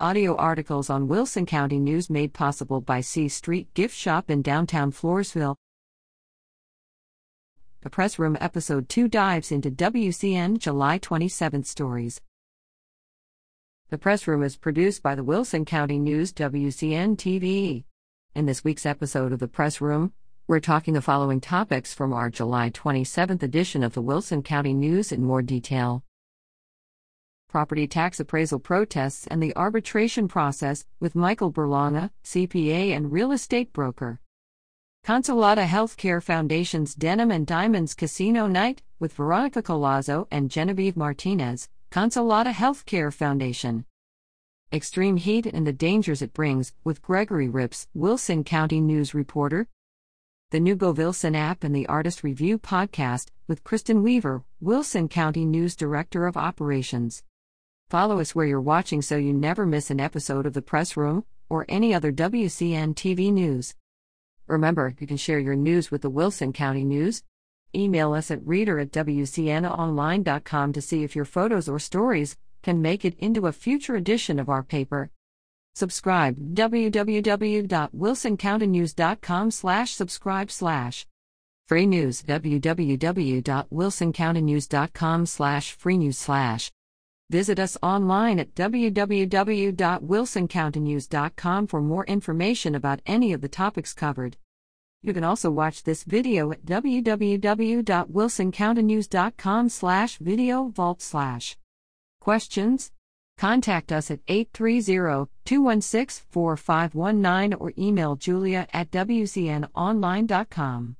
Audio articles on Wilson County News made possible by C Street Gift Shop in downtown Floresville. The Press Room Episode 2 dives into WCN July 27 stories. The Press Room is produced by the Wilson County News WCN TV. In this week's episode of the Press Room, we're talking the following topics from our July 27th edition of the Wilson County News in more detail property tax appraisal protests, and the arbitration process with Michael Berlanga, CPA and real estate broker. Consolata Healthcare Foundation's Denim and Diamonds Casino Night with Veronica Colazzo and Genevieve Martinez, Consolata Healthcare Foundation. Extreme heat and the dangers it brings with Gregory Rips, Wilson County News reporter. The new GoWilson app and the Artist Review podcast with Kristen Weaver, Wilson County News Director of Operations. Follow us where you're watching so you never miss an episode of The Press Room or any other WCN TV news. Remember, you can share your news with the Wilson County News. Email us at reader at WCNonline.com to see if your photos or stories can make it into a future edition of our paper. Subscribe www.wilsoncountynews.com slash subscribe slash free news www.wilsoncountynews.com slash free news slash Visit us online at www.wilsoncountynews.com for more information about any of the topics covered. You can also watch this video at www.wilsoncountynews.com slash video vault slash. Questions? Contact us at 830-216-4519 or email julia at wcnonline.com.